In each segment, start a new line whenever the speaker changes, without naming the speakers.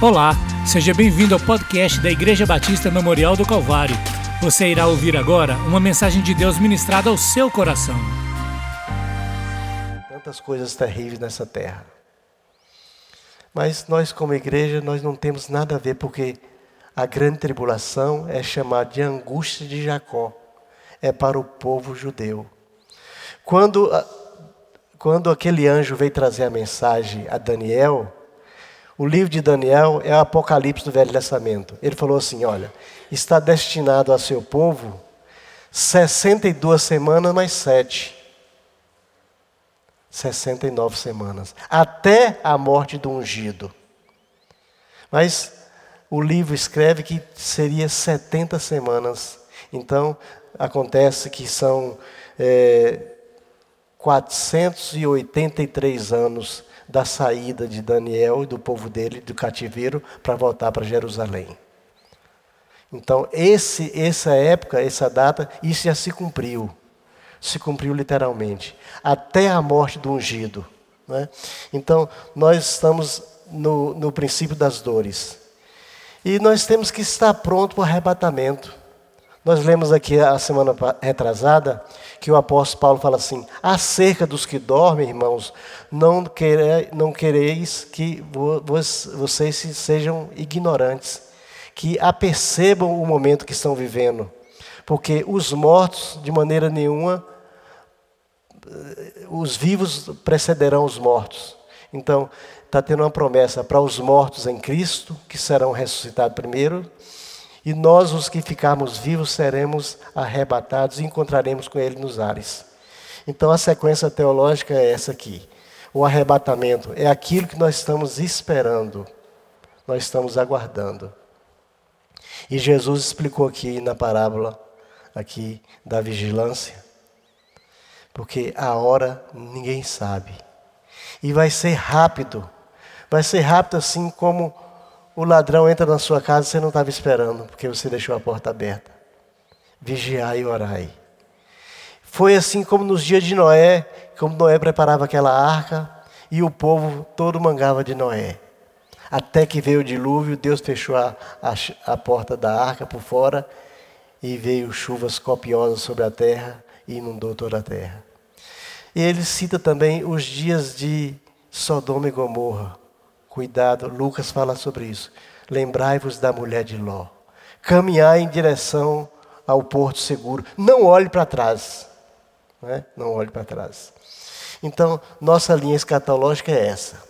Olá, seja bem-vindo ao podcast da Igreja Batista Memorial do Calvário. Você irá ouvir agora uma mensagem de Deus ministrada ao seu coração.
Tantas coisas terríveis nessa terra. Mas nós como igreja, nós não temos nada a ver porque a grande tribulação é chamada de angústia de Jacó. É para o povo judeu. Quando, quando aquele anjo veio trazer a mensagem a Daniel, o livro de Daniel é o Apocalipse do Velho Testamento. Ele falou assim: olha, está destinado a seu povo 62 semanas mais 7. 69 semanas. Até a morte do ungido. Mas o livro escreve que seria 70 semanas. Então, acontece que são é, 483 anos da saída de Daniel e do povo dele do cativeiro para voltar para Jerusalém. Então, esse, essa época, essa data, isso já se cumpriu. Se cumpriu literalmente. Até a morte do ungido. Né? Então, nós estamos no, no princípio das dores. E nós temos que estar pronto para o arrebatamento. Nós lemos aqui a semana retrasada que o apóstolo Paulo fala assim: acerca dos que dormem, irmãos, não, quere, não quereis que vocês sejam ignorantes, que apercebam o momento que estão vivendo, porque os mortos, de maneira nenhuma, os vivos precederão os mortos. Então, está tendo uma promessa para os mortos em Cristo, que serão ressuscitados primeiro, e nós, os que ficarmos vivos, seremos arrebatados e encontraremos com Ele nos ares. Então a sequência teológica é essa aqui. O arrebatamento é aquilo que nós estamos esperando, nós estamos aguardando. E Jesus explicou aqui na parábola aqui da vigilância, porque a hora ninguém sabe. E vai ser rápido. Vai ser rápido assim como o ladrão entra na sua casa e você não estava esperando, porque você deixou a porta aberta. Vigiai e orai. Foi assim como nos dias de Noé, como Noé preparava aquela arca e o povo todo mangava de Noé. Até que veio o dilúvio, Deus fechou a, a, a porta da arca por fora e veio chuvas copiosas sobre a terra e inundou toda a terra. E ele cita também os dias de Sodoma e Gomorra. Cuidado, Lucas fala sobre isso. Lembrai-vos da mulher de Ló. Caminhar em direção ao porto seguro. Não olhe para trás. Né? Não olhe para trás. Então, nossa linha escatológica é essa: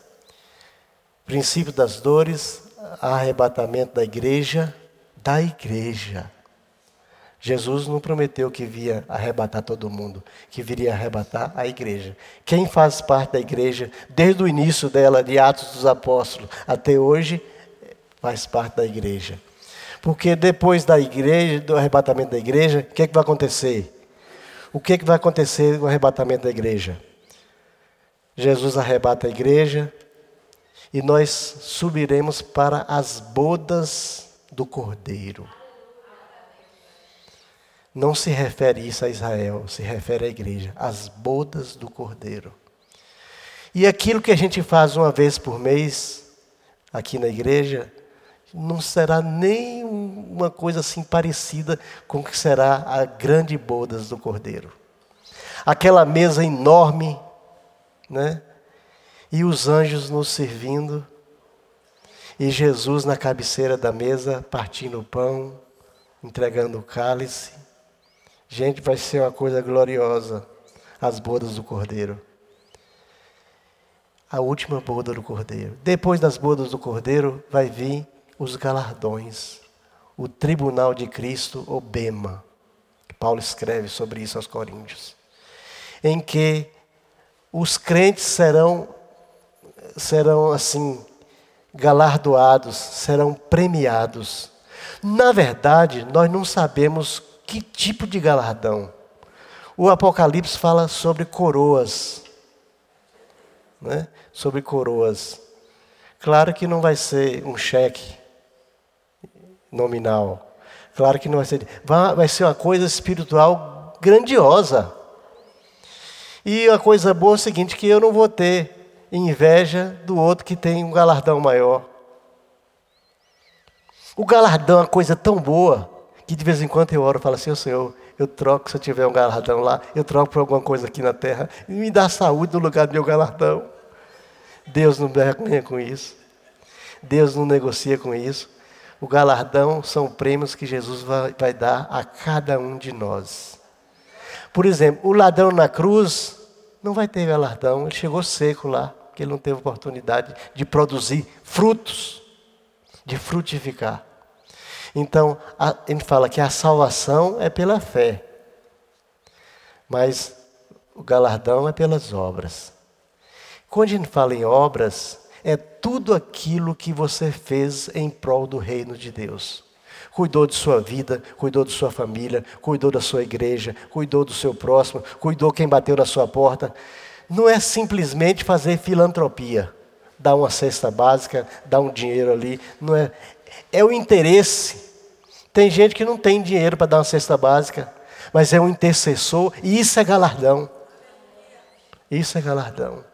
princípio das dores, arrebatamento da igreja, da igreja. Jesus não prometeu que via arrebatar todo mundo, que viria arrebatar a igreja. Quem faz parte da igreja, desde o início dela, de Atos dos Apóstolos, até hoje, faz parte da igreja. Porque depois da igreja, do arrebatamento da igreja, o que, é que vai acontecer? O que, é que vai acontecer com o arrebatamento da igreja? Jesus arrebata a igreja e nós subiremos para as bodas do Cordeiro. Não se refere isso a Israel, se refere à igreja, às bodas do Cordeiro. E aquilo que a gente faz uma vez por mês, aqui na igreja, não será nem uma coisa assim parecida com o que será a grande bodas do Cordeiro. Aquela mesa enorme, né? E os anjos nos servindo, e Jesus na cabeceira da mesa, partindo o pão, entregando o cálice. Gente, vai ser uma coisa gloriosa as bodas do Cordeiro. A última boda do Cordeiro. Depois das bodas do Cordeiro, vai vir os galardões. O tribunal de Cristo, o Bema. Paulo escreve sobre isso aos Coríntios. Em que os crentes serão, serão assim, galardoados, serão premiados. Na verdade, nós não sabemos que tipo de galardão? O Apocalipse fala sobre coroas. Né? Sobre coroas. Claro que não vai ser um cheque nominal. Claro que não vai ser. Vai ser uma coisa espiritual grandiosa. E a coisa boa é o seguinte: que eu não vou ter inveja do outro que tem um galardão maior. O galardão é uma coisa tão boa que de vez em quando eu oro e falo assim, oh, Senhor, eu troco, se eu tiver um galardão lá, eu troco por alguma coisa aqui na terra e me dá saúde no lugar do meu galardão. Deus não vergonha com isso. Deus não negocia com isso. O galardão são prêmios que Jesus vai, vai dar a cada um de nós. Por exemplo, o ladrão na cruz não vai ter galardão, ele chegou seco lá, porque ele não teve oportunidade de produzir frutos, de frutificar. Então, a, ele fala que a salvação é pela fé, mas o galardão é pelas obras. Quando a gente fala em obras, é tudo aquilo que você fez em prol do reino de Deus. Cuidou de sua vida, cuidou de sua família, cuidou da sua igreja, cuidou do seu próximo, cuidou quem bateu na sua porta. Não é simplesmente fazer filantropia, dar uma cesta básica, dar um dinheiro ali, não é. É o interesse. Tem gente que não tem dinheiro para dar uma cesta básica, mas é um intercessor e isso é galardão. Isso é galardão.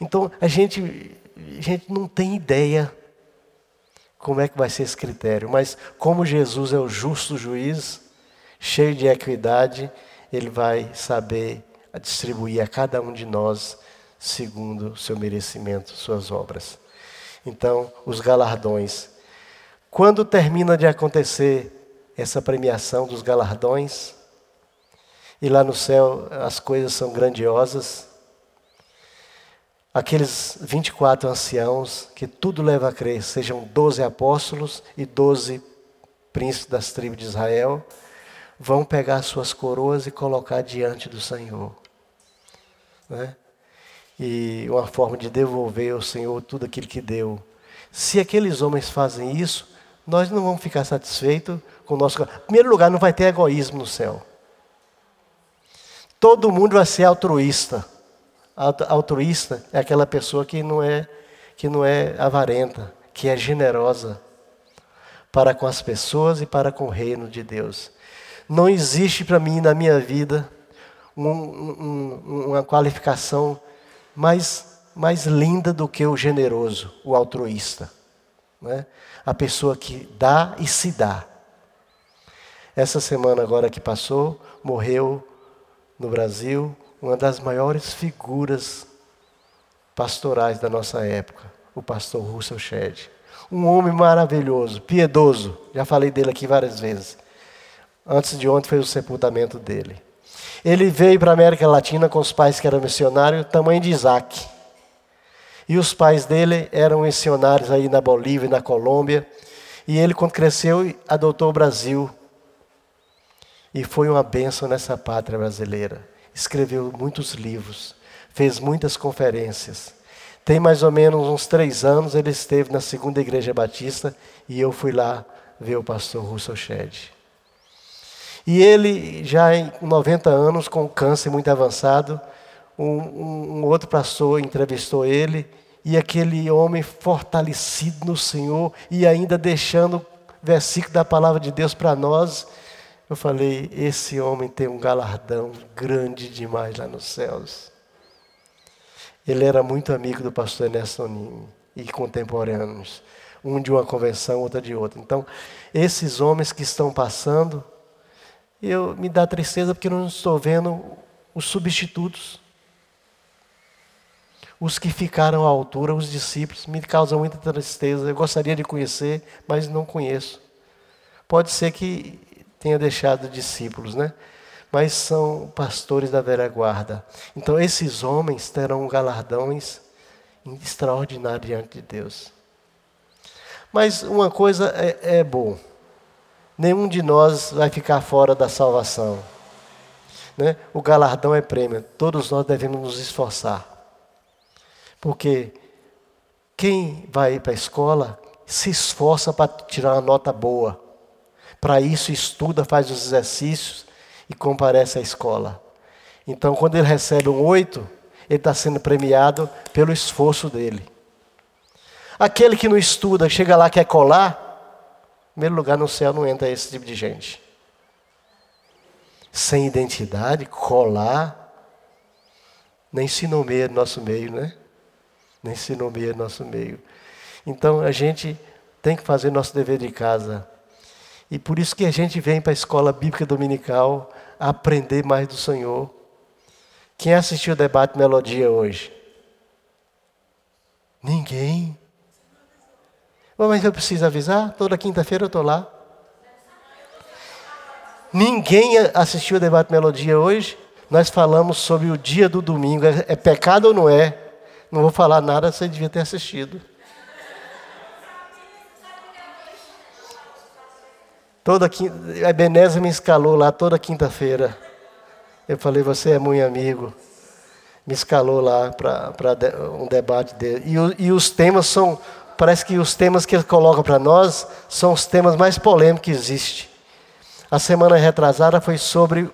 Então a gente, a gente não tem ideia como é que vai ser esse critério, mas como Jesus é o justo juiz, cheio de equidade, ele vai saber distribuir a cada um de nós segundo seu merecimento, suas obras. Então, os galardões. Quando termina de acontecer essa premiação dos galardões, e lá no céu as coisas são grandiosas, aqueles 24 anciãos, que tudo leva a crer, sejam 12 apóstolos e 12 príncipes das tribos de Israel, vão pegar suas coroas e colocar diante do Senhor. Né? E uma forma de devolver ao Senhor tudo aquilo que deu. Se aqueles homens fazem isso, nós não vamos ficar satisfeitos com o nosso. Em primeiro lugar, não vai ter egoísmo no céu. Todo mundo vai ser altruísta. Altruísta é aquela pessoa que não é que não é avarenta, que é generosa para com as pessoas e para com o reino de Deus. Não existe para mim na minha vida um, um, uma qualificação mais, mais linda do que o generoso, o altruísta. Né? A pessoa que dá e se dá. Essa semana agora que passou, morreu no Brasil uma das maiores figuras pastorais da nossa época, o pastor Russell Shedd. Um homem maravilhoso, piedoso, já falei dele aqui várias vezes. Antes de ontem foi o sepultamento dele. Ele veio para a América Latina com os pais que eram missionários, tamanho de Isaac. E os pais dele eram missionários aí na Bolívia e na Colômbia. E ele, quando cresceu, adotou o Brasil. E foi uma bênção nessa pátria brasileira escreveu muitos livros, fez muitas conferências. Tem mais ou menos uns três anos ele esteve na segunda igreja batista e eu fui lá ver o pastor Russell Shedd. E ele, já em 90 anos, com câncer muito avançado, um, um, outro pastor entrevistou ele e aquele homem fortalecido no Senhor e ainda deixando versículo da palavra de Deus para nós, eu falei: esse homem tem um galardão grande demais lá nos céus. Ele era muito amigo do pastor Ernesto Nini e contemporâneos, um de uma convenção, outro de outra. Então, esses homens que estão passando, eu me dá tristeza porque não estou vendo os substitutos. Os que ficaram à altura, os discípulos, me causam muita tristeza. Eu gostaria de conhecer, mas não conheço. Pode ser que tenha deixado discípulos, né? Mas são pastores da velha guarda. Então esses homens terão galardões extraordinários diante de Deus. Mas uma coisa é, é bom: nenhum de nós vai ficar fora da salvação. Né? O galardão é prêmio, todos nós devemos nos esforçar. Porque quem vai para a escola se esforça para tirar uma nota boa. Para isso, estuda, faz os exercícios e comparece à escola. Então, quando ele recebe um oito, ele está sendo premiado pelo esforço dele. Aquele que não estuda, chega lá quer colar, em primeiro lugar no céu não entra esse tipo de gente. Sem identidade, colar, nem se nomeia no nosso meio, né? Nem se nomeia no nosso meio. Então a gente tem que fazer nosso dever de casa. E por isso que a gente vem para a escola bíblica dominical aprender mais do Senhor. Quem assistiu o debate Melodia hoje? Ninguém. Mas eu preciso avisar? Toda quinta-feira eu estou lá. Ninguém assistiu o debate Melodia hoje? Nós falamos sobre o dia do domingo. É, é pecado ou não é? Não vou falar nada, você devia ter assistido. Toda quinta, a Ebenezer me escalou lá toda quinta-feira. Eu falei, você é muito amigo. Me escalou lá para um debate dele. E, e, os temas são, parece que os temas que ele coloca para nós são os temas mais polêmicos que existem. A semana retrasada foi sobre,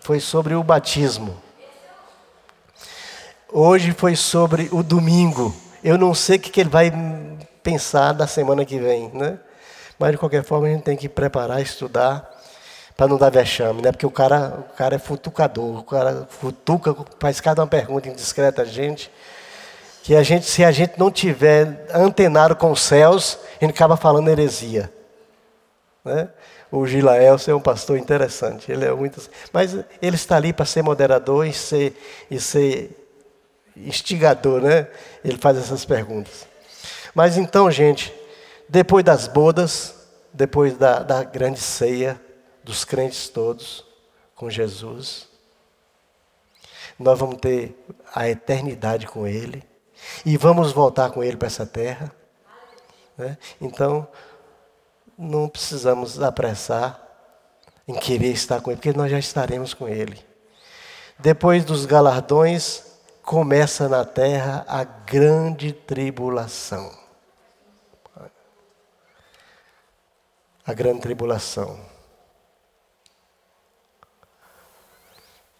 foi sobre o batismo. Hoje foi sobre o domingo. Eu não sei o que ele vai pensar da semana que vem, né? Mas de qualquer forma a gente tem que preparar, estudar, para não dar vexame, né? Porque o cara, o cara é futucador, o cara futuca, faz cada uma pergunta indiscreta a gente. Que a gente, se a gente não tiver antenado com os céus, a gente acaba falando heresia. Né? O Gilaelson é um pastor interessante, ele é muito, mas ele está ali para ser moderador e ser, e ser instigador, né? Ele faz essas perguntas. Mas então, gente, depois das bodas, depois da, da grande ceia dos crentes todos com Jesus, nós vamos ter a eternidade com Ele e vamos voltar com Ele para essa terra. Né? Então, não precisamos apressar em querer estar com Ele, porque nós já estaremos com Ele. Depois dos galardões, começa na terra a grande tribulação. a grande tribulação.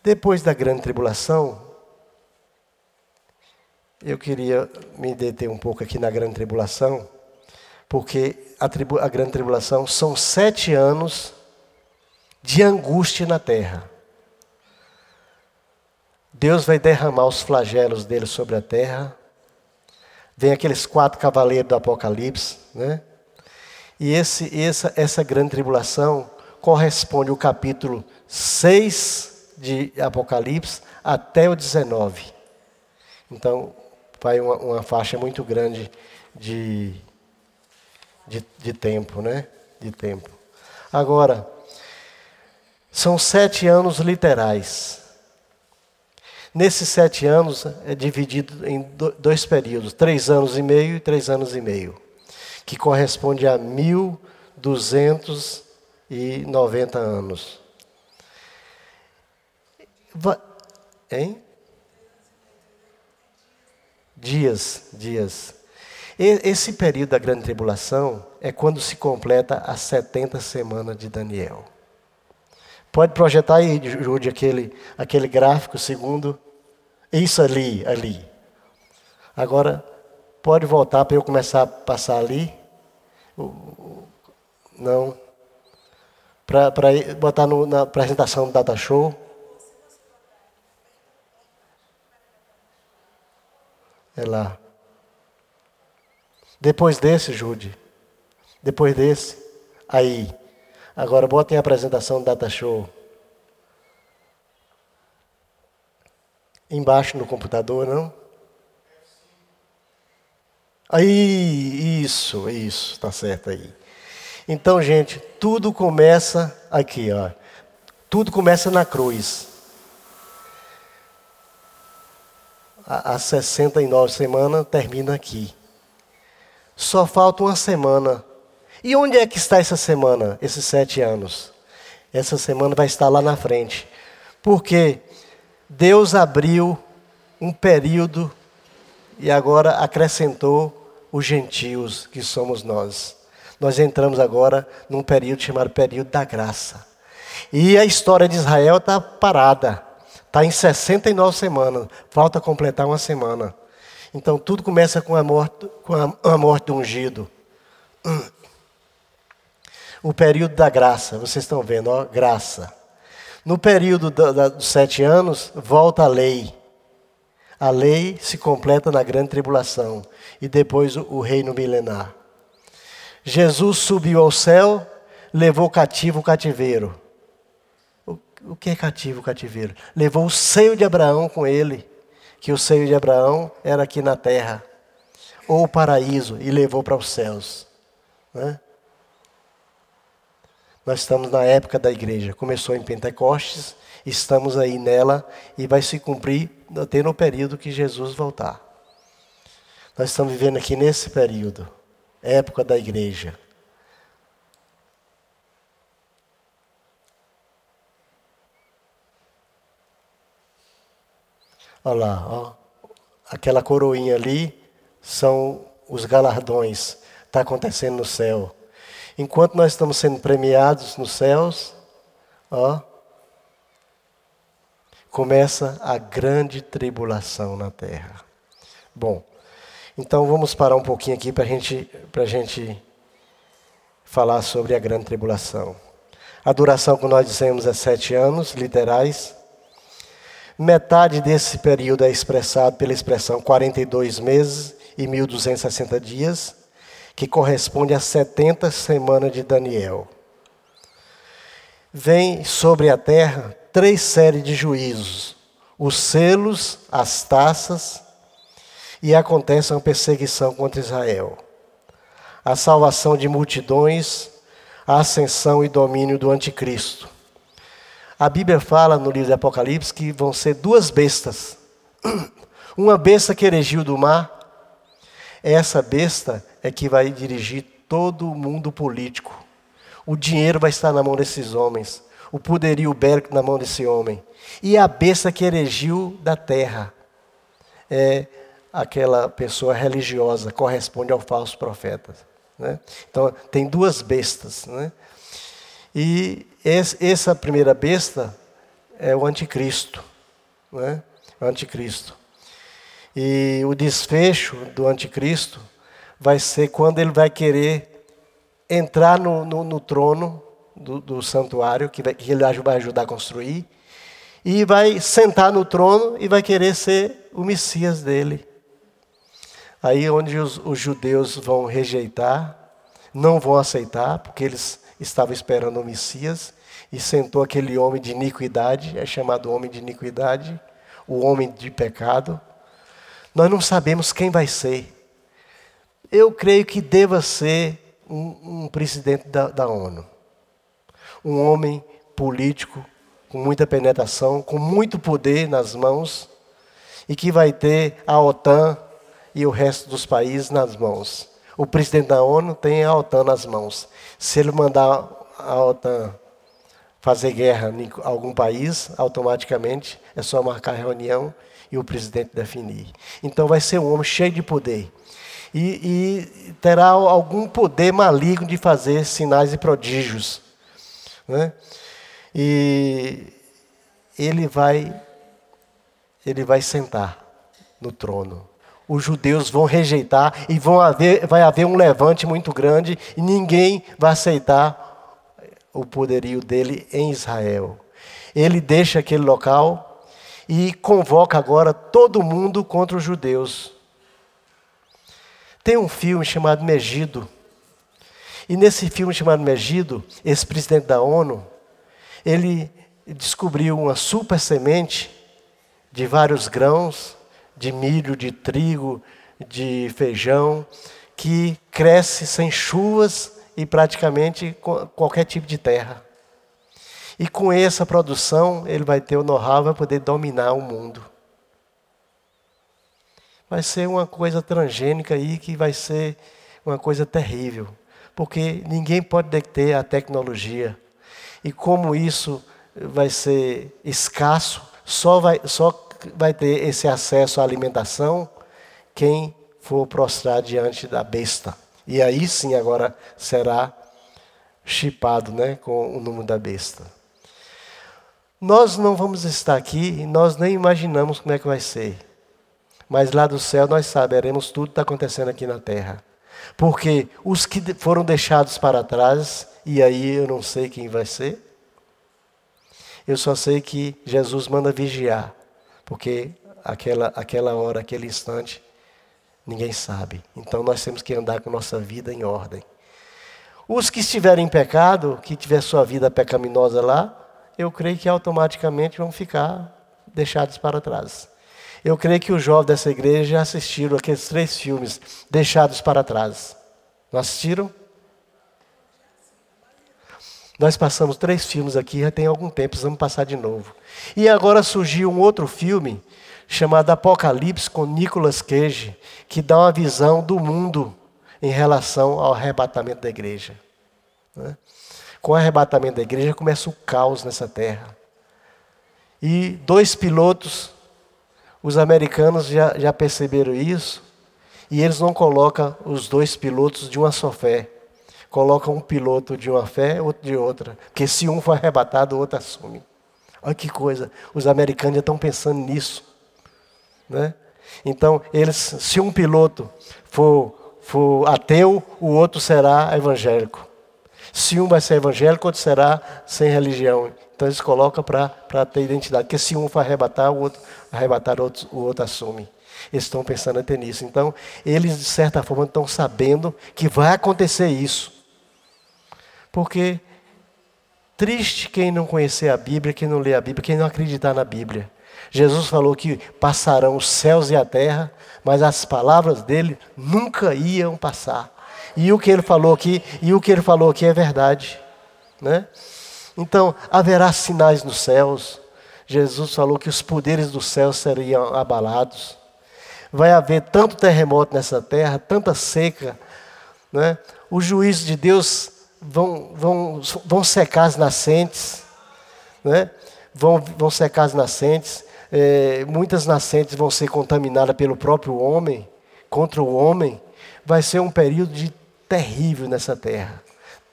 Depois da grande tribulação, eu queria me deter um pouco aqui na grande tribulação, porque a, tribu a grande tribulação são sete anos de angústia na terra. Deus vai derramar os flagelos dele sobre a terra. Vem aqueles quatro cavaleiros do Apocalipse, né? E esse, essa, essa grande tribulação corresponde ao capítulo 6 de Apocalipse até o 19. Então, vai uma, uma faixa muito grande de, de, de tempo, né? De tempo. Agora, são sete anos literais. Nesses sete anos é dividido em dois períodos, três anos e meio e três anos e meio que corresponde a 1.290 anos. Va hein? Dias, dias. Esse período da grande tribulação é quando se completa as 70 semanas de Daniel. Pode projetar aí, Jude, aquele, aquele gráfico segundo. Isso ali, ali. Agora, Pode voltar para eu começar a passar ali? Não. Para botar no, na apresentação do Data Show? É lá. Depois desse, Jude. Depois desse. Aí. Agora botem a apresentação do Data Show. Embaixo no computador, não? Aí, isso, isso, tá certo aí. Então, gente, tudo começa aqui, ó. Tudo começa na cruz. As 69 semanas termina aqui. Só falta uma semana. E onde é que está essa semana, esses sete anos? Essa semana vai estar lá na frente. Porque Deus abriu um período e agora acrescentou os gentios que somos nós. Nós entramos agora num período chamado período da graça. E a história de Israel está parada. Está em 69 semanas. Falta completar uma semana. Então tudo começa com a morte, com a, a morte do ungido. O período da graça, vocês estão vendo, ó, graça. No período da, da, dos sete anos, volta a lei. A lei se completa na grande tribulação e depois o, o reino milenar. Jesus subiu ao céu, levou cativo o cativeiro. O, o que é cativo o cativeiro? Levou o seio de Abraão com ele, que o seio de Abraão era aqui na terra, ou o paraíso, e levou para os céus. Né? Nós estamos na época da igreja. Começou em Pentecostes, estamos aí nela e vai se cumprir até no período que Jesus voltar. Nós estamos vivendo aqui nesse período, época da igreja. Olha lá, ó. aquela coroinha ali são os galardões. Está acontecendo no céu. Enquanto nós estamos sendo premiados nos céus, ó, começa a grande tribulação na terra. Bom, então vamos parar um pouquinho aqui para gente, a gente falar sobre a grande tribulação. A duração que nós dizemos é sete anos, literais. Metade desse período é expressado pela expressão 42 meses e 1260 dias que corresponde a 70 semanas de Daniel. Vem sobre a terra três séries de juízos: os selos, as taças, e acontece uma perseguição contra Israel. A salvação de multidões, a ascensão e domínio do anticristo. A Bíblia fala no livro de Apocalipse que vão ser duas bestas. Uma besta que erigiu do mar, essa besta é que vai dirigir todo o mundo político. O dinheiro vai estar na mão desses homens, o poderio bélico na mão desse homem. E a besta que erigiu da terra é aquela pessoa religiosa, corresponde ao falso profeta. Né? Então, tem duas bestas. Né? E essa primeira besta é o anticristo. Né? O anticristo. E o desfecho do anticristo vai ser quando ele vai querer entrar no, no, no trono do, do, santuário, que, vai, que ele vai ajudar a construir, e vai sentar no trono e vai querer ser o Messias dele. Aí onde os, os judeus vão rejeitar, não vão aceitar, porque eles estavam esperando o Messias, e sentou aquele homem de iniquidade, é chamado homem de iniquidade, o homem de pecado. Nós não sabemos quem vai ser. Eu creio que deva ser um, um presidente da, da ONU. Um homem político com muita penetração, com muito poder nas mãos, e que vai ter a OTAN e o resto dos países nas mãos. O presidente da ONU tem a OTAN nas mãos. Se ele mandar a OTAN fazer guerra em algum país, automaticamente é só marcar reunião e o presidente definir. Então vai ser um homem cheio de poder e, e terá algum poder maligno de fazer sinais e prodígios. Né? E ele vai, ele vai sentar no trono. Os judeus vão rejeitar e vão haver, vai haver um levante muito grande e ninguém vai aceitar o poderio dele em Israel. Ele deixa aquele local e convoca agora todo mundo contra os judeus. Tem um filme chamado Megido. E nesse filme chamado Megido, esse presidente da ONU, ele descobriu uma super semente de vários grãos, de milho, de trigo, de feijão, que cresce sem chuvas e praticamente qualquer tipo de terra. E com essa produção, ele vai ter o know-how, vai poder dominar o mundo vai ser uma coisa transgênica aí que vai ser uma coisa terrível. Porque ninguém pode deter a tecnologia. E como isso vai ser escasso, só vai, só vai ter esse acesso à alimentação quem for prostrar diante da besta. E aí sim agora será chipado né, com o número da besta. Nós não vamos estar aqui nós nem imaginamos como é que vai ser. Mas lá do céu nós saberemos tudo que está acontecendo aqui na terra. Porque os que foram deixados para trás, e aí eu não sei quem vai ser, eu só sei que Jesus manda vigiar. Porque aquela, aquela hora, aquele instante, ninguém sabe. Então nós temos que andar com nossa vida em ordem. Os que estiverem em pecado, que tiver sua vida pecaminosa lá, eu creio que automaticamente vão ficar deixados para trás. Eu creio que os jovens dessa igreja assistiram aqueles três filmes deixados para trás. Não assistiram? Nós passamos três filmes aqui, já tem algum tempo, precisamos passar de novo. E agora surgiu um outro filme chamado Apocalipse com Nicolas Cage, que dá uma visão do mundo em relação ao arrebatamento da igreja. Né? Com o arrebatamento da igreja começa o caos nessa terra. E dois pilotos, os americanos já, já perceberam isso, e eles não colocam os dois pilotos de uma só fé. Colocam um piloto de uma fé, outro de outra. Porque se um for arrebatado, o outro assume. Olha que coisa. Os americanos já estão pensando nisso. Né? Então, eles, se um piloto for, for ateu, o outro será evangélico. Se um vai ser evangélico, outro será sem religião. Então eles colocam para ter identidade. Porque se um for arrebatar, o outro arrebatar, o outro, o outro assume. Eles estão pensando até nisso. Então, eles, de certa forma, estão sabendo que vai acontecer isso. Porque triste quem não conhecer a Bíblia, quem não lê a Bíblia, quem não acreditar na Bíblia. Jesus falou que passarão os céus e a terra, mas as palavras dele nunca iam passar. E o que ele falou aqui, e o que ele falou aqui é verdade, né? Então, haverá sinais nos céus. Jesus falou que os poderes do céu seriam abalados. Vai haver tanto terremoto nessa terra, tanta seca, né? O juízo de Deus vão, vão, vão secar as nascentes, né? vão, vão secar as nascentes. É, muitas nascentes vão ser contaminadas pelo próprio homem, contra o homem. Vai ser um período de terrível nessa terra.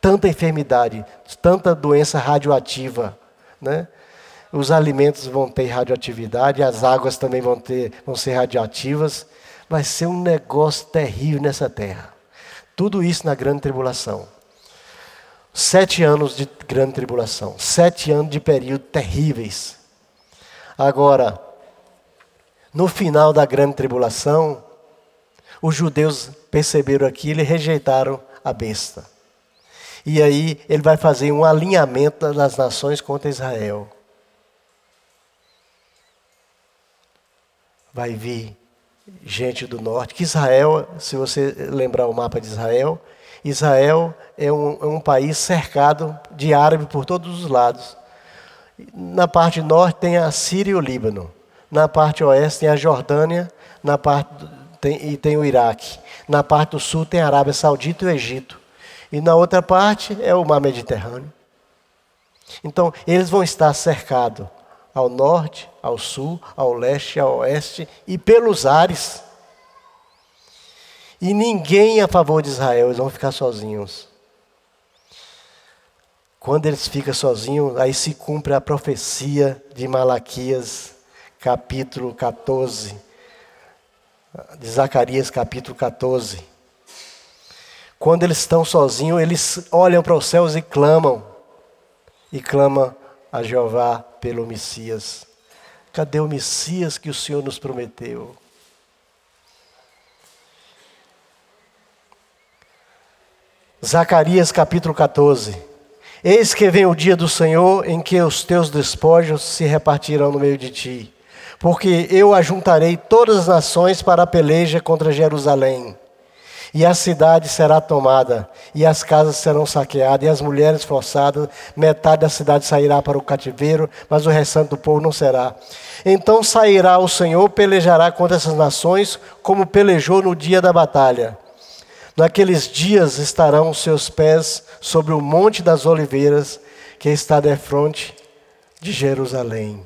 Tanta enfermidade, tanta doença radioativa, né? Os alimentos vão ter radioatividade, as águas também vão, ter, vão ser radioativas. Vai ser um negócio terrível nessa terra. Tudo isso na grande tribulação. Sete anos de grande tribulação, sete anos de período terríveis. Agora, no final da grande tribulação, os judeus perceberam aquilo e rejeitaram a besta. E aí ele vai fazer um alinhamento das nações contra Israel. Vai vir gente do norte, que Israel, se você lembrar o mapa de Israel, Israel é um, é um país cercado de árabes por todos os lados. Na parte norte tem a Síria e o Líbano. Na parte oeste tem a Jordânia na parte, tem, e tem o Iraque. Na parte do sul tem a Arábia Saudita e o Egito. E na outra parte é o mar Mediterrâneo. Então, eles vão estar cercados ao norte, ao sul, ao leste, ao oeste e pelos ares. E ninguém a favor de Israel, eles vão ficar sozinhos. Quando eles ficam sozinhos, aí se cumpre a profecia de Malaquias, capítulo 14, de Zacarias, capítulo 14. Quando eles estão sozinhos, eles olham para os céus e clamam, e clamam a Jeová pelo Messias. Cadê o Messias que o Senhor nos prometeu? Zacarias capítulo 14. Eis que vem o dia do Senhor em que os teus despojos se repartirão no meio de ti. Porque eu ajuntarei todas as nações para a peleja contra Jerusalém. E a cidade será tomada, e as casas serão saqueadas, e as mulheres forçadas, metade da cidade sairá para o cativeiro, mas o restante do povo não será. Então sairá o Senhor, pelejará contra essas nações, como pelejou no dia da batalha. Naqueles dias estarão os seus pés sobre o Monte das Oliveiras, que está de frente de Jerusalém,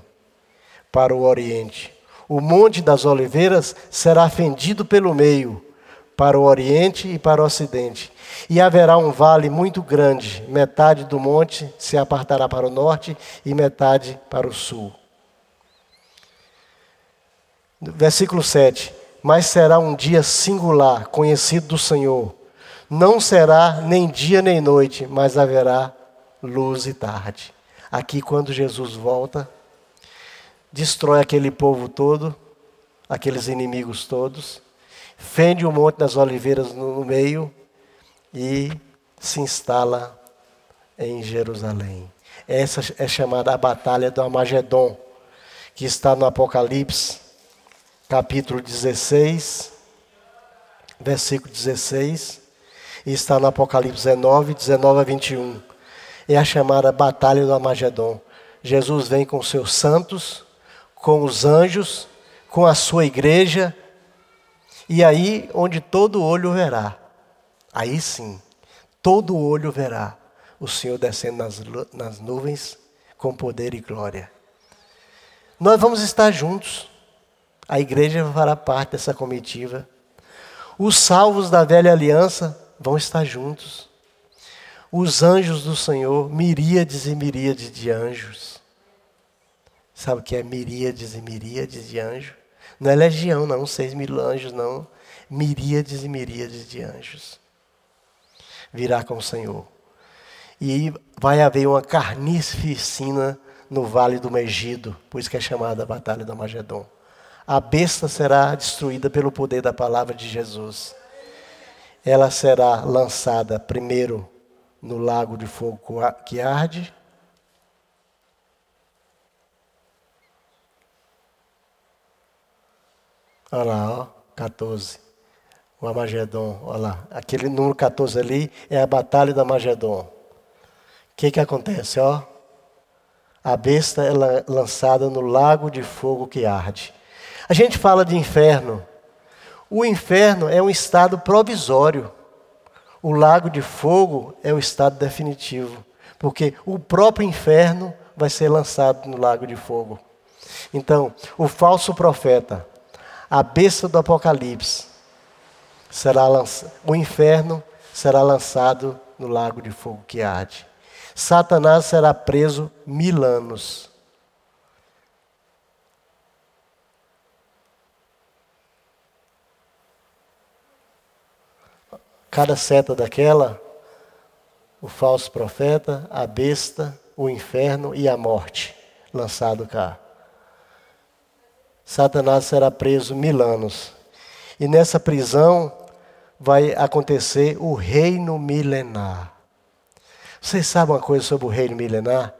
para o Oriente. O Monte das Oliveiras será fendido pelo meio, para o Oriente e para o Ocidente. E haverá um vale muito grande, metade do monte se apartará para o norte e metade para o sul. Versículo 7 mas será um dia singular, conhecido do Senhor. Não será nem dia nem noite, mas haverá luz e tarde. Aqui, quando Jesus volta, destrói aquele povo todo, aqueles inimigos todos, fende o monte das oliveiras no meio e se instala em Jerusalém. Essa é chamada a Batalha do Amagedon, que está no Apocalipse, capítulo 16, versículo 16, e está no Apocalipse 19, 19 a 21. É a chamada Batalha do Amagedon. Jesus vem com seus santos, com os anjos, com a sua igreja, e aí onde todo olho verá, aí sim, todo olho verá o Senhor descendo nas, nas nuvens com poder e glória. Nós vamos estar juntos. A igreja fará parte dessa comitiva. Os salvos da velha aliança vão estar juntos. Os anjos do Senhor, miríades e miríades de anjos. Sabe o que é miríades e miríades de anjos? Não é legião, não, seis mil anjos, não. Miríades e miríades de anjos. Virá com o Senhor e vai haver uma carnificina no vale do Megido, por isso que é chamada a Batalha do Magedon. A besta será destruída pelo poder da palavra de Jesus. Ela será lançada primeiro no lago de fogo que arde. Olha lá, ó, 14. O Amagedon, olha lá. Aquele número 14 ali é a Batalha do Amagedon. O que, que acontece? Ó, a besta é lançada no lago de fogo que arde. A gente fala de inferno. O inferno é um estado provisório. O lago de fogo é o estado definitivo. Porque o próprio inferno vai ser lançado no lago de fogo. Então, o falso profeta, a besta do Apocalipse, será lançado, o inferno será lançado no lago de fogo que arde. Satanás será preso mil anos. Cada seta daquela, o falso profeta, a besta, o inferno e a morte, lançado cá. Satanás será preso mil anos. E nessa prisão vai acontecer o reino milenar. Vocês sabem uma coisa sobre o reino milenar?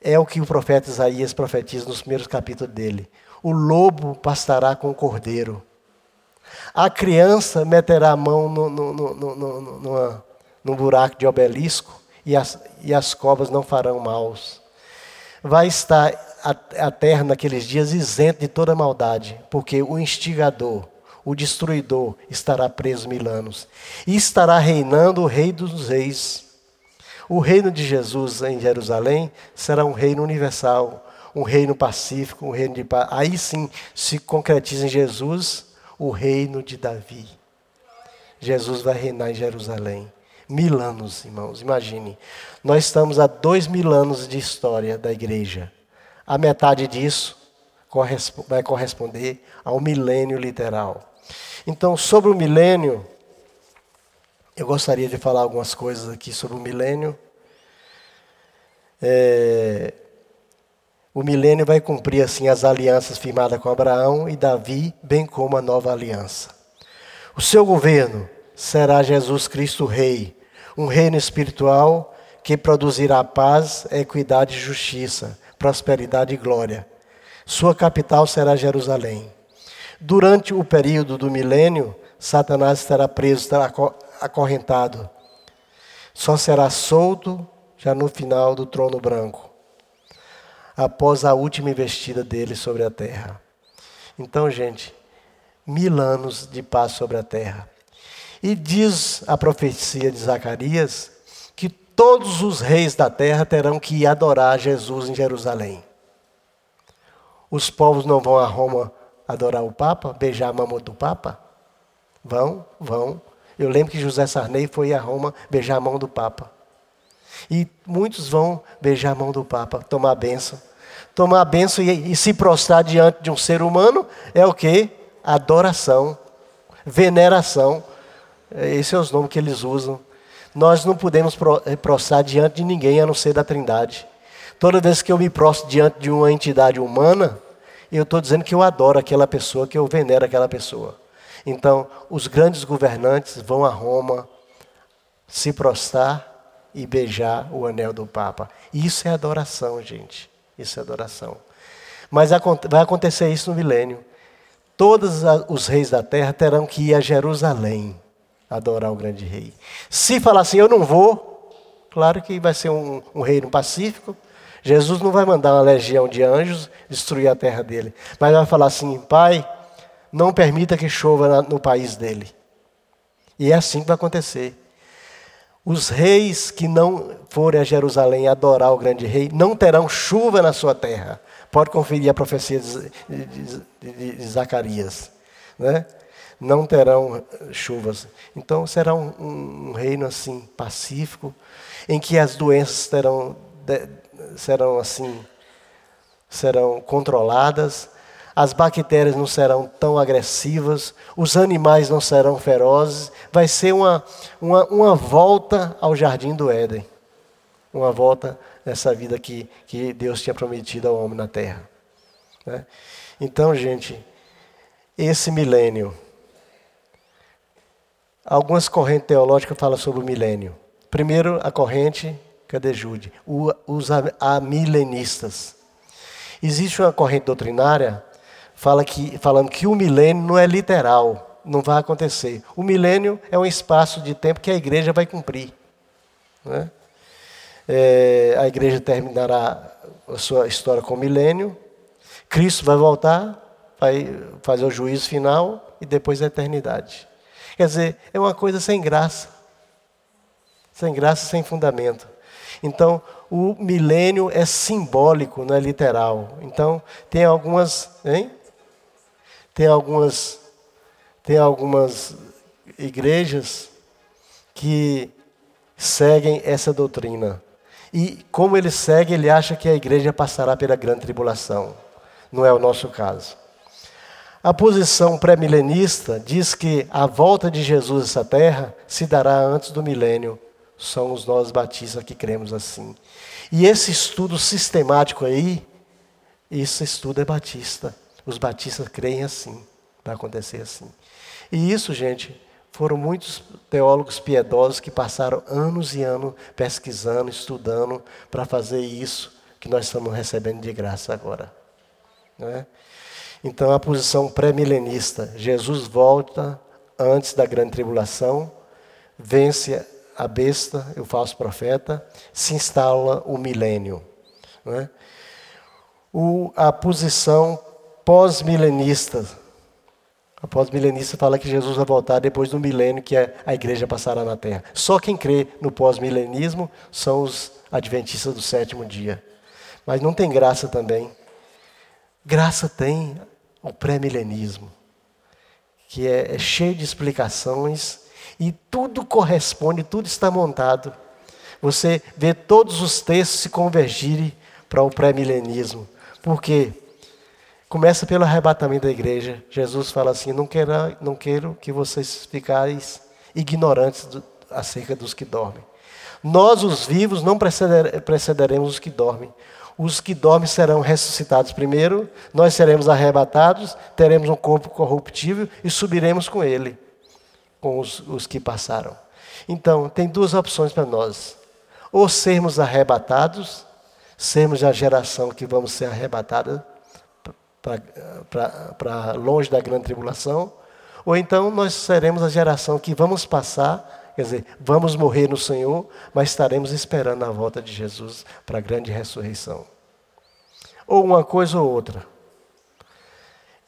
É o que o profeta Isaías profetiza nos primeiros capítulos dele. O lobo pastará com o cordeiro. A criança meterá a mão no, no, no, no, no buraco de obelisco e as, e as cobras não farão maus. Vai estar a, a terra naqueles dias isenta de toda maldade, porque o instigador, o destruidor, estará preso mil anos. E estará reinando o rei dos reis o reino de Jesus em Jerusalém será um reino universal, um reino pacífico, um reino de paz. Aí sim se concretiza em Jesus o reino de Davi. Jesus vai reinar em Jerusalém. Mil anos, irmãos, imagine. Nós estamos há dois mil anos de história da igreja. A metade disso vai corresponder ao milênio literal. Então, sobre o milênio, eu gostaria de falar algumas coisas aqui sobre o milênio. É, o milênio vai cumprir assim as alianças firmadas com Abraão e Davi, bem como a nova aliança. O seu governo será Jesus Cristo Rei, um reino espiritual que produzirá paz, equidade e justiça, prosperidade e glória. Sua capital será Jerusalém. Durante o período do milênio, Satanás estará preso, estará acorrentado. Só será solto já no final do trono branco, após a última investida dele sobre a terra. Então, gente, mil anos de paz sobre a terra. E diz a profecia de Zacarias todos os reis da terra terão que adorar Jesus em Jerusalém. Os povos não vão a Roma adorar o Papa, beijar a mão do Papa? Vão, vão. Eu lembro que José Sarney foi a Roma beijar a mão do Papa. E muitos vão beijar a mão do Papa, tomar a benção. Tomar a benção e, e se prostrar diante de um ser humano é o que? Adoração, veneração. Esses são os nomes que eles usam. Nós não podemos eh, prostrar diante de ninguém a não ser da Trindade. Toda vez que eu me prostro diante de uma entidade humana, eu estou dizendo que eu adoro aquela pessoa, que eu venero aquela pessoa. Então, os grandes governantes vão a Roma se prostrar e beijar o anel do Papa. Isso é adoração, gente. Isso é adoração. Mas vai acontecer isso no milênio. Todos os reis da terra terão que ir a Jerusalém adorar o grande rei. Se falar assim, eu não vou, claro que vai ser um, um reino pacífico. Jesus não vai mandar uma legião de anjos destruir a terra dele. Mas vai falar assim, pai, não permita que chova no país dele. E é assim que vai acontecer. Os reis que não forem a Jerusalém adorar o grande rei não terão chuva na sua terra. Pode conferir a profecia de, de, de, de Zacarias. Né? Não terão chuvas. Então será um, um, um, reino assim pacífico, em que as doenças terão, serão assim, serão controladas, as bactérias não serão tão agressivas, os animais não serão ferozes, vai ser uma, uma, uma volta ao jardim do Éden. Uma volta nessa vida que, que Deus tinha prometido ao homem na terra. Né? Então, gente, esse milênio. Algumas correntes teológicas falam sobre o milênio. Primeiro, a corrente, cadê Jude? Os amilenistas. Existe uma corrente doutrinária fala que, falando que o milênio não é literal, não vai acontecer. O milênio é um espaço de tempo que a igreja vai cumprir. Né? É, a igreja terminará a sua história com o milênio, Cristo vai voltar, vai fazer o juízo final e depois a eternidade. Quer dizer, é uma coisa sem graça. Sem graça, sem fundamento. Então, o milênio é simbólico, não é literal. Então, tem algumas. Hein? Tem algumas, tem algumas igrejas que seguem essa doutrina. E como ele segue, ele acha que a igreja passará pela grande tribulação. Não é o nosso caso. A posição pré-milenista diz que a volta de Jesus a essa terra se dará antes do milênio. Somos nós batistas que cremos assim. E esse estudo sistemático aí, esse estudo é batista. Os batistas creem assim, vai acontecer assim. E isso, gente, foram muitos teólogos piedosos que passaram anos e anos pesquisando, estudando para fazer isso que nós estamos recebendo de graça agora. Né? Então, a posição pré-milenista: Jesus volta antes da grande tribulação, vence a besta, o falso profeta, se instala o milênio. Né? O, a posição pós-milenista. A pós-milenista fala que Jesus vai voltar depois do milênio que a igreja passará na terra. Só quem crê no pós-milenismo são os adventistas do sétimo dia. Mas não tem graça também. Graça tem o pré-milenismo, que é, é cheio de explicações e tudo corresponde, tudo está montado. Você vê todos os textos se convergirem para o pré-milenismo. Por quê? Começa pelo arrebatamento da igreja. Jesus fala assim: não quero, não quero que vocês ficais ignorantes do, acerca dos que dormem. Nós, os vivos, não preceder, precederemos os que dormem. Os que dormem serão ressuscitados primeiro, nós seremos arrebatados, teremos um corpo corruptível e subiremos com ele, com os, os que passaram. Então, tem duas opções para nós: ou sermos arrebatados, sermos a geração que vamos ser arrebatada para longe da grande tribulação, ou então nós seremos a geração que vamos passar, quer dizer, vamos morrer no Senhor, mas estaremos esperando a volta de Jesus para a grande ressurreição. Ou uma coisa ou outra.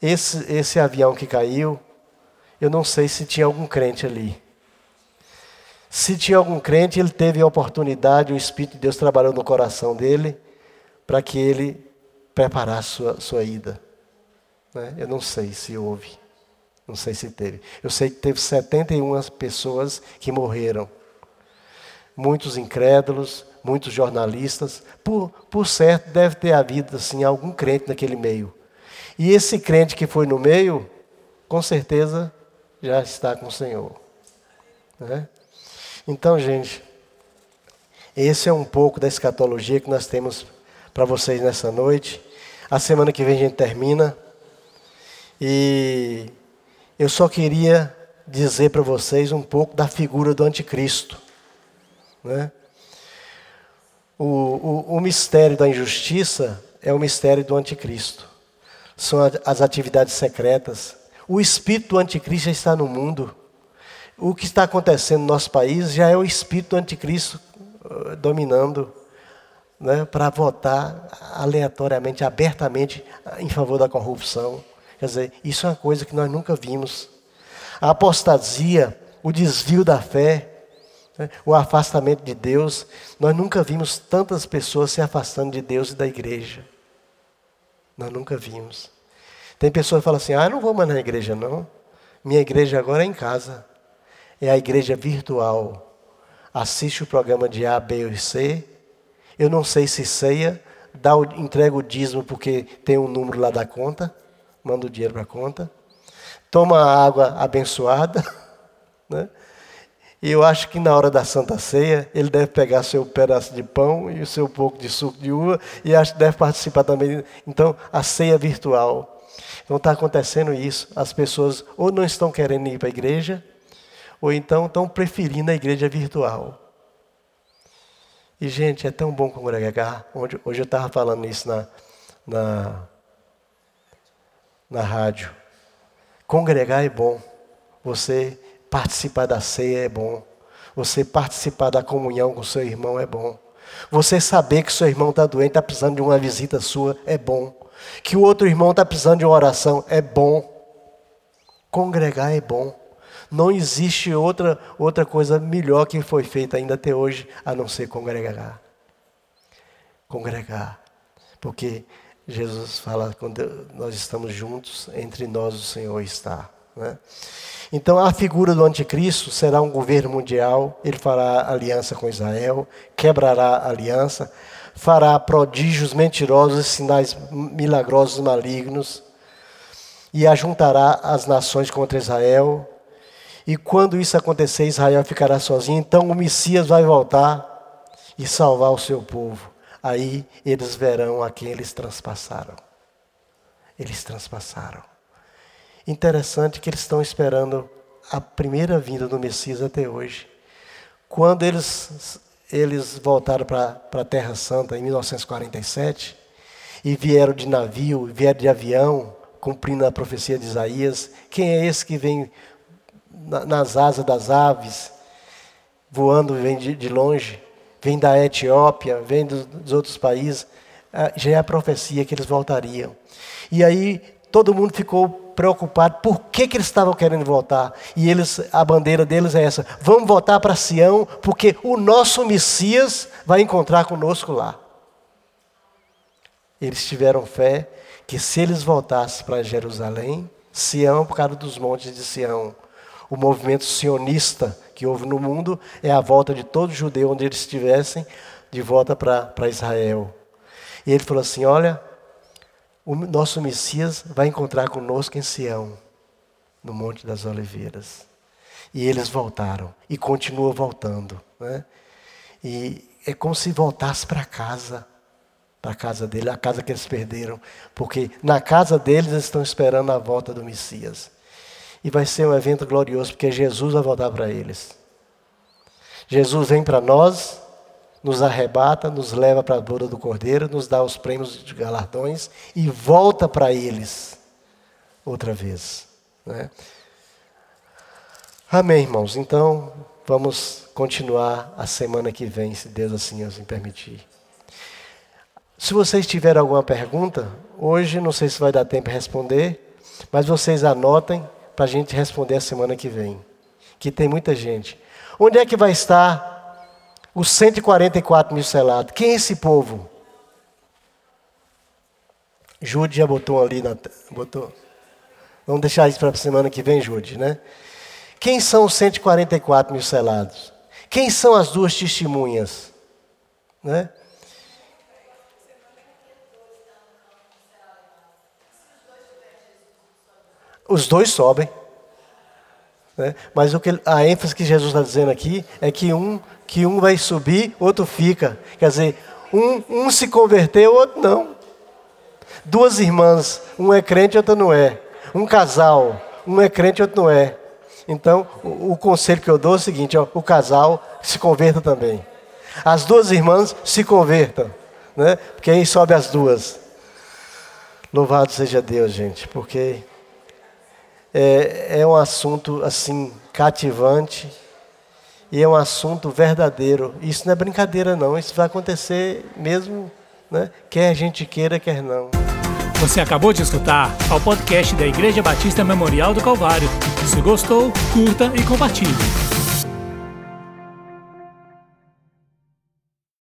Esse, esse avião que caiu, eu não sei se tinha algum crente ali. Se tinha algum crente, ele teve a oportunidade, o Espírito de Deus trabalhou no coração dele, para que ele preparasse sua, sua ida. Né? Eu não sei se houve, não sei se teve. Eu sei que teve 71 pessoas que morreram. Muitos incrédulos, muitos jornalistas. Por, por certo, deve ter havido assim, algum crente naquele meio. E esse crente que foi no meio, com certeza já está com o Senhor. Né? Então, gente, esse é um pouco da escatologia que nós temos para vocês nessa noite. A semana que vem a gente termina. E eu só queria dizer para vocês um pouco da figura do anticristo. Né? O, o, o mistério da injustiça é o mistério do anticristo. São as atividades secretas. O espírito do anticristo já está no mundo. O que está acontecendo no nosso país já é o espírito do anticristo uh, dominando né, para votar aleatoriamente, abertamente em favor da corrupção. Quer dizer, isso é uma coisa que nós nunca vimos. A apostasia, o desvio da fé, né, o afastamento de Deus, nós nunca vimos tantas pessoas se afastando de Deus e da igreja. Nós nunca vimos. Tem pessoas que falam assim: ah, não vou mais na igreja, não. Minha igreja agora é em casa. É a igreja virtual. Assiste o programa de A, B ou C, eu não sei se ceia, dá o, entrega o dízimo porque tem um número lá da conta, manda o dinheiro para a conta. Toma a água abençoada, né? E eu acho que na hora da Santa Ceia, ele deve pegar seu pedaço de pão e o seu pouco de suco de uva, e acho que deve participar também. Então, a ceia virtual. Então está acontecendo isso. As pessoas ou não estão querendo ir para a igreja, ou então estão preferindo a igreja virtual. E, gente, é tão bom congregar. Hoje, eu estava falando isso na, na, na rádio. Congregar é bom. Você participar da ceia é bom. Você participar da comunhão com seu irmão é bom. Você saber que seu irmão está doente, está precisando de uma visita sua, é bom. Que o outro irmão está precisando de uma oração, é bom. Congregar é bom. Não existe outra, outra coisa melhor que foi feita ainda até hoje, a não ser congregar. Congregar. Porque Jesus fala, quando nós estamos juntos, entre nós o Senhor está. Né? Então, a figura do anticristo será um governo mundial, ele fará aliança com Israel, quebrará a aliança, fará prodígios mentirosos sinais milagrosos malignos, e ajuntará as nações contra Israel, e quando isso acontecer, Israel ficará sozinho. Então o Messias vai voltar e salvar o seu povo. Aí eles verão a quem eles transpassaram. Eles transpassaram. Interessante que eles estão esperando a primeira vinda do Messias até hoje. Quando eles, eles voltaram para a Terra Santa em 1947 e vieram de navio, vieram de avião, cumprindo a profecia de Isaías, quem é esse que vem nas asas das aves, voando, vem de, de longe, vem da Etiópia, vem dos, dos outros países. Ah, já é a profecia que eles voltariam. E aí todo mundo ficou preocupado por que, que eles estavam querendo voltar. E eles, a bandeira deles é essa: vamos voltar para Sião, porque o nosso Messias vai encontrar conosco lá. Eles tiveram fé que se eles voltassem para Jerusalém, Sião, por causa dos montes de Sião, o movimento sionista que houve no mundo é a volta de todo judeu, onde eles estivessem, de volta para Israel. E ele falou assim: Olha, o nosso Messias vai encontrar conosco em Sião, no Monte das Oliveiras. E eles voltaram, e continuam voltando. Né? E é como se voltasse para casa, para a casa dele, a casa que eles perderam. Porque na casa deles eles estão esperando a volta do Messias. E vai ser um evento glorioso, porque Jesus vai voltar para eles. Jesus vem para nós, nos arrebata, nos leva para a boda do Cordeiro, nos dá os prêmios de galardões e volta para eles outra vez. Né? Amém, irmãos. Então, vamos continuar a semana que vem, se Deus assim nos permitir. Se vocês tiverem alguma pergunta, hoje não sei se vai dar tempo de responder, mas vocês anotem para a gente responder a semana que vem. Que tem muita gente. Onde é que vai estar os 144 mil selados? Quem é esse povo? Jude já botou ali na. Botou. Vamos deixar isso para a semana que vem, Jude, né? Quem são os 144 mil selados? Quem são as duas testemunhas? Né? Os dois sobem. Né? Mas o que, a ênfase que Jesus está dizendo aqui é que um, que um vai subir, outro fica. Quer dizer, um, um se converteu, outro não. Duas irmãs, um é crente, outro não é. Um casal, um é crente, outro não é. Então, o, o conselho que eu dou é o seguinte: ó, o casal se converta também. As duas irmãs se convertam, né? Porque aí sobe as duas. Louvado seja Deus, gente, porque é, é um assunto assim cativante e é um assunto verdadeiro. Isso não é brincadeira, não. Isso vai acontecer mesmo, né? quer a gente queira, quer não.
Você acabou de escutar o podcast da Igreja Batista Memorial do Calvário. Se gostou, curta e compartilhe.